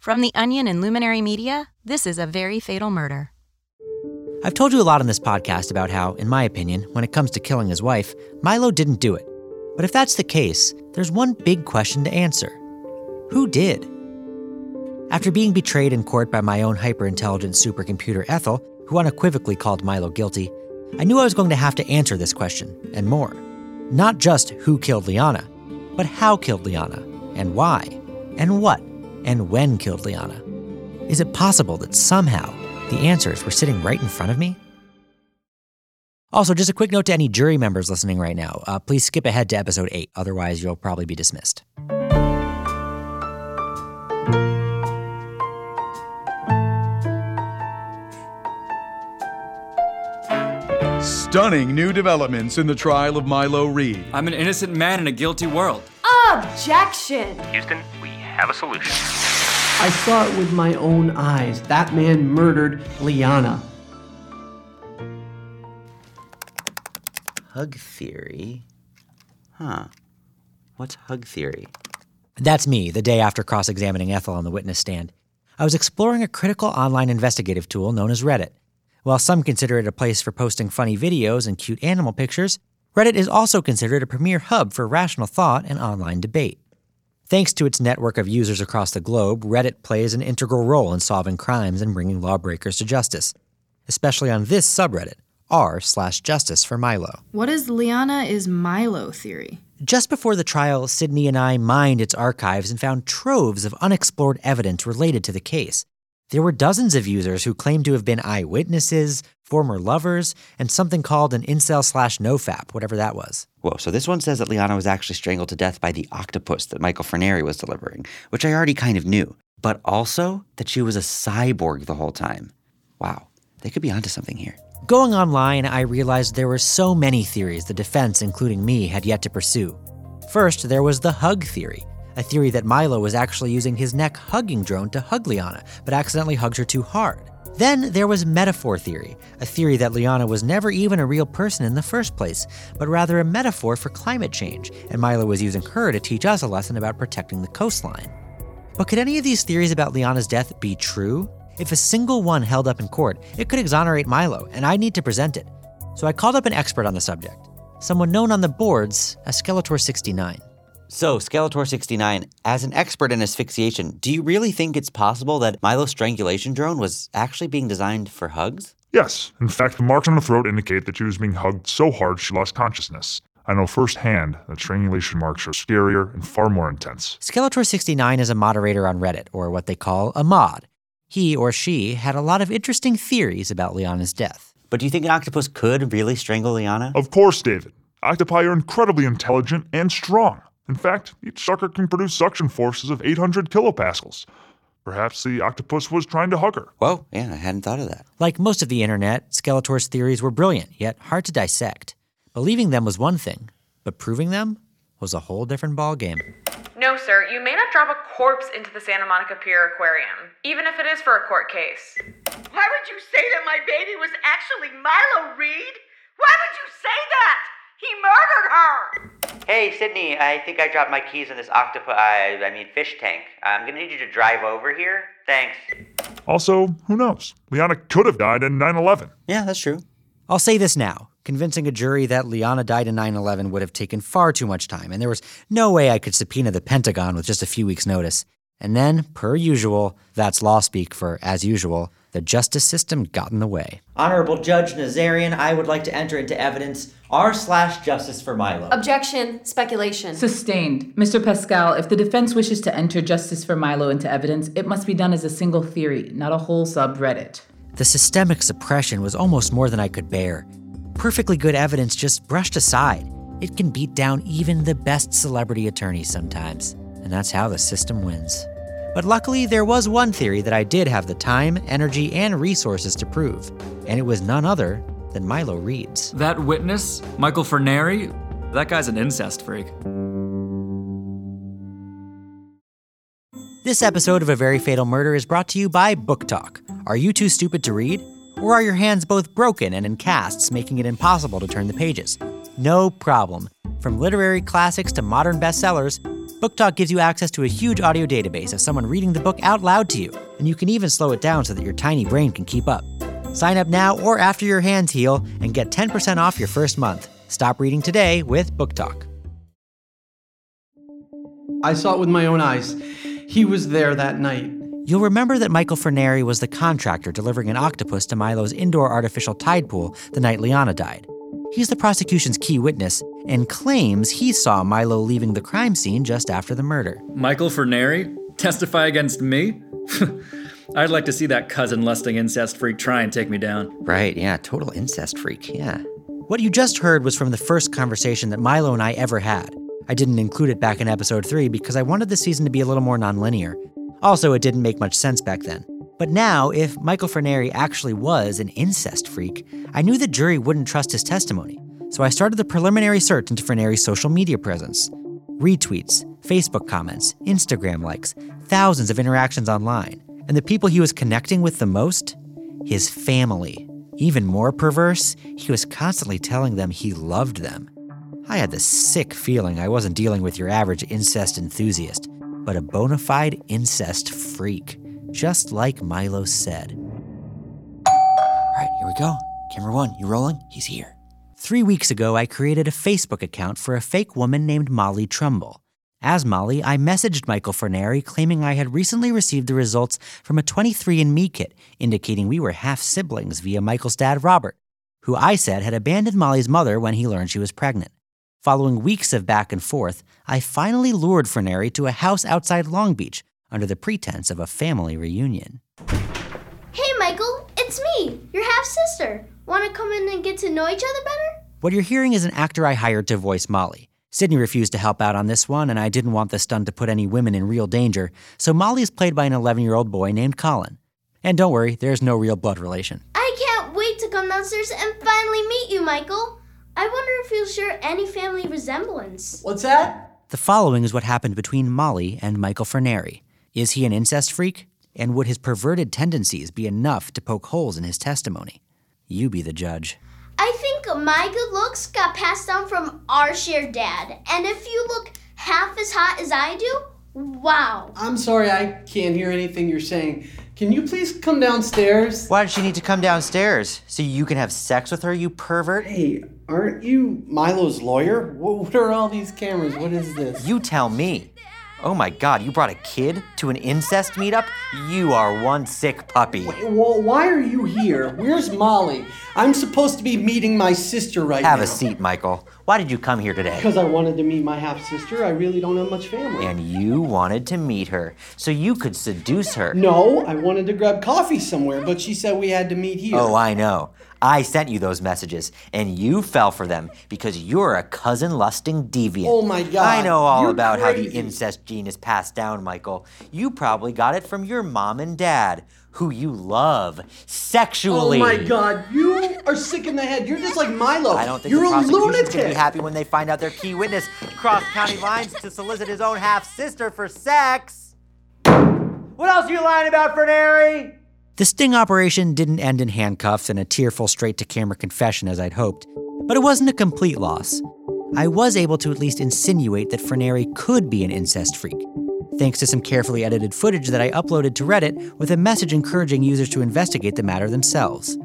From The Onion and Luminary Media, this is A Very Fatal Murder. I've told you a lot on this podcast about how, in my opinion, when it comes to killing his wife, Milo didn't do it. But if that's the case, there's one big question to answer Who did? After being betrayed in court by my own hyper-intelligent supercomputer Ethel, who unequivocally called Milo guilty, I knew I was going to have to answer this question and more. Not just who killed Lyanna, but how killed Lyanna, and why, and what, and when killed Lyanna. Is it possible that somehow the answers were sitting right in front of me? Also, just a quick note to any jury members listening right now uh, please skip ahead to episode 8, otherwise, you'll probably be dismissed. Stunning new developments in the trial of Milo Reed. I'm an innocent man in a guilty world. Objection! Houston, we have a solution. I saw it with my own eyes. That man murdered Lyanna. Hug theory? Huh. What's hug theory? That's me, the day after cross examining Ethel on the witness stand. I was exploring a critical online investigative tool known as Reddit. While some consider it a place for posting funny videos and cute animal pictures, Reddit is also considered a premier hub for rational thought and online debate. Thanks to its network of users across the globe, Reddit plays an integral role in solving crimes and bringing lawbreakers to justice, especially on this subreddit, r slash justice for Milo. What is Lyanna is Milo theory? Just before the trial, Sydney and I mined its archives and found troves of unexplored evidence related to the case. There were dozens of users who claimed to have been eyewitnesses, former lovers, and something called an incel slash nofap, whatever that was. Whoa, so this one says that Lyanna was actually strangled to death by the octopus that Michael Furnari was delivering, which I already kind of knew, but also that she was a cyborg the whole time. Wow, they could be onto something here. Going online, I realized there were so many theories the defense, including me, had yet to pursue. First, there was the hug theory, a theory that Milo was actually using his neck hugging drone to hug Lyanna, but accidentally hugged her too hard. Then there was metaphor theory, a theory that Lyanna was never even a real person in the first place, but rather a metaphor for climate change, and Milo was using her to teach us a lesson about protecting the coastline. But could any of these theories about Lyanna's death be true? If a single one held up in court, it could exonerate Milo, and I'd need to present it. So I called up an expert on the subject, someone known on the boards as Skeletor 69. So, Skeletor 69, as an expert in asphyxiation, do you really think it's possible that Milo's strangulation drone was actually being designed for hugs? Yes. In fact, the marks on her throat indicate that she was being hugged so hard she lost consciousness. I know firsthand that strangulation marks are scarier and far more intense. Skeletor 69 is a moderator on Reddit, or what they call a mod. He or she had a lot of interesting theories about Lyanna's death. But do you think an octopus could really strangle Lyanna? Of course, David. Octopi are incredibly intelligent and strong. In fact, each sucker can produce suction forces of 800 kilopascals. Perhaps the octopus was trying to hug her. Whoa, yeah, I hadn't thought of that. Like most of the internet, Skeletor's theories were brilliant, yet hard to dissect. Believing them was one thing, but proving them was a whole different ballgame. No, sir, you may not drop a corpse into the Santa Monica Pier Aquarium, even if it is for a court case. Why would you say that my baby was actually Milo Reed? Why would you say that? He murdered her! Hey, Sydney, I think I dropped my keys in this octopus, I, I mean, fish tank. I'm gonna need you to drive over here. Thanks. Also, who knows? Lyanna could have died in 9 11. Yeah, that's true. I'll say this now. Convincing a jury that Lyanna died in 9 11 would have taken far too much time, and there was no way I could subpoena the Pentagon with just a few weeks' notice. And then, per usual, that's law speak for as usual, the justice system got in the way. Honorable Judge Nazarian, I would like to enter into evidence r slash justice for Milo. Objection. Speculation. Sustained. Mr. Pascal, if the defense wishes to enter justice for Milo into evidence, it must be done as a single theory, not a whole subreddit. The systemic suppression was almost more than I could bear. Perfectly good evidence just brushed aside. It can beat down even the best celebrity attorneys sometimes, and that's how the system wins. But luckily, there was one theory that I did have the time, energy, and resources to prove, and it was none other than Milo Reed's. That witness, Michael Furnari, that guy's an incest freak. This episode of A Very Fatal Murder is brought to you by Book Talk. Are you too stupid to read? Or are your hands both broken and in casts, making it impossible to turn the pages? No problem. From literary classics to modern bestsellers, Book Talk gives you access to a huge audio database of someone reading the book out loud to you, and you can even slow it down so that your tiny brain can keep up. Sign up now or after your hands heal and get 10% off your first month. Stop reading today with Book Talk. I saw it with my own eyes. He was there that night. You'll remember that Michael Furnari was the contractor delivering an octopus to Milo's indoor artificial tide pool the night Lyanna died. He's the prosecution's key witness and claims he saw Milo leaving the crime scene just after the murder. Michael Furnari? Testify against me? I'd like to see that cousin lusting incest freak try and take me down. Right, yeah, total incest freak, yeah. What you just heard was from the first conversation that Milo and I ever had. I didn't include it back in episode 3 because I wanted the season to be a little more nonlinear. Also, it didn't make much sense back then. But now, if Michael Furnari actually was an incest freak, I knew the jury wouldn't trust his testimony. So I started the preliminary search into Furnari's social media presence. Retweets, Facebook comments, Instagram likes, thousands of interactions online. And the people he was connecting with the most? His family. Even more perverse, he was constantly telling them he loved them. I had the sick feeling I wasn't dealing with your average incest enthusiast, but a bona fide incest freak, just like Milo said. All right, here we go. Camera one, you rolling? He's here. Three weeks ago, I created a Facebook account for a fake woman named Molly Trumbull. As Molly, I messaged Michael Furnari claiming I had recently received the results from a 23andMe kit indicating we were half siblings via Michael's dad, Robert, who I said had abandoned Molly's mother when he learned she was pregnant. Following weeks of back and forth, I finally lured Furnari to a house outside Long Beach under the pretense of a family reunion. Hey, Michael, it's me, your half sister. Want to come in and get to know each other better? What you're hearing is an actor I hired to voice Molly. Sydney refused to help out on this one, and I didn't want the stunt to put any women in real danger, so Molly is played by an 11 year old boy named Colin. And don't worry, there's no real blood relation. I can't wait to come downstairs and finally meet you, Michael. I wonder if you'll share any family resemblance. What's that? The following is what happened between Molly and Michael Furnari. Is he an incest freak? And would his perverted tendencies be enough to poke holes in his testimony? You be the judge. I think my good looks got passed down from our shared dad. And if you look half as hot as I do, wow. I'm sorry, I can't hear anything you're saying. Can you please come downstairs? Why does she need to come downstairs? So you can have sex with her, you pervert? Hey, aren't you Milo's lawyer? What are all these cameras? What is this? You tell me. Oh my god, you brought a kid to an incest meetup? You are one sick puppy. Wait, well, why are you here? Where's Molly? I'm supposed to be meeting my sister right Have now. Have a seat, Michael. Why did you come here today? Because I wanted to meet my half sister. I really don't have much family. And you wanted to meet her so you could seduce her. No, I wanted to grab coffee somewhere, but she said we had to meet here. Oh, I know. I sent you those messages, and you fell for them because you're a cousin lusting deviant. Oh my god. I know all You're about how the incest gene is passed down, Michael. You probably got it from your mom and dad, who you love sexually. Oh my god, you are sick in the head. You're just like Milo. I don't think You're the a lunatic. gonna be happy when they find out their key witness crossed county lines to solicit his own half sister for sex. What else are you lying about, Furnari? The sting operation didn't end in handcuffs and a tearful straight to camera confession as I'd hoped, but it wasn't a complete loss. I was able to at least insinuate that Furnari could be an incest freak, thanks to some carefully edited footage that I uploaded to Reddit with a message encouraging users to investigate the matter themselves.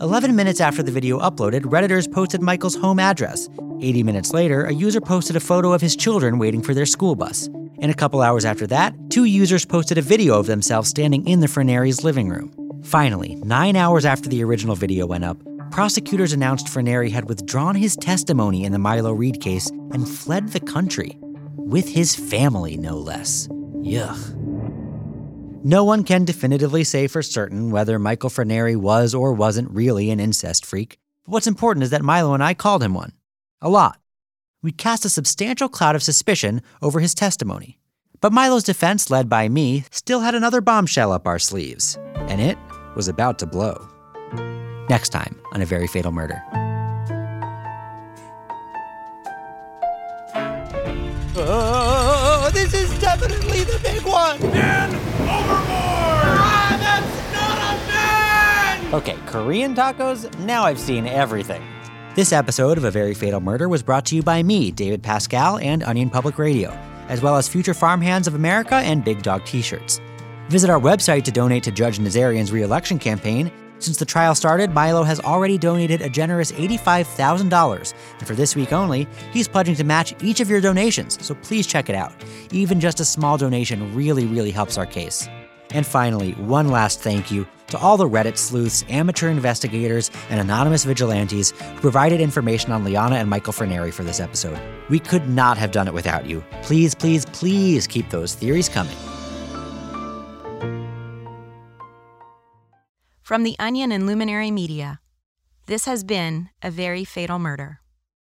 11 minutes after the video uploaded, Redditors posted Michael's home address. 80 minutes later, a user posted a photo of his children waiting for their school bus. And a couple hours after that, two users posted a video of themselves standing in the Furnari's living room. Finally, nine hours after the original video went up, prosecutors announced Furnari had withdrawn his testimony in the Milo Reed case and fled the country. With his family, no less. Yuck. No one can definitively say for certain whether Michael Furnari was or wasn't really an incest freak, but what's important is that Milo and I called him one. A lot. We cast a substantial cloud of suspicion over his testimony. But Milo's defense, led by me, still had another bombshell up our sleeves, and it was about to blow. Next time on A Very Fatal Murder. Oh, this is definitely the big one. Ah, okay, Korean tacos? Now I've seen everything. This episode of A Very Fatal Murder was brought to you by me, David Pascal, and Onion Public Radio. as well as Future Farmhands of America and Big Dog t shirts. Visit our website to donate to Judge Nazarian's reelection campaign. Since the trial started, Milo has already donated a generous $85,000. And for this week only, he's pledging to match each of your donations, so please check it out. Even just a small donation really, really helps our case. And finally, one last thank you to all the Reddit sleuths, amateur investigators, and anonymous vigilantes who provided information on Lyanna and Michael Furnari for this episode. We could not have done it without you. Please, please, please keep those theories coming. From The Onion and Luminary Media, this has been A Very Fatal Murder.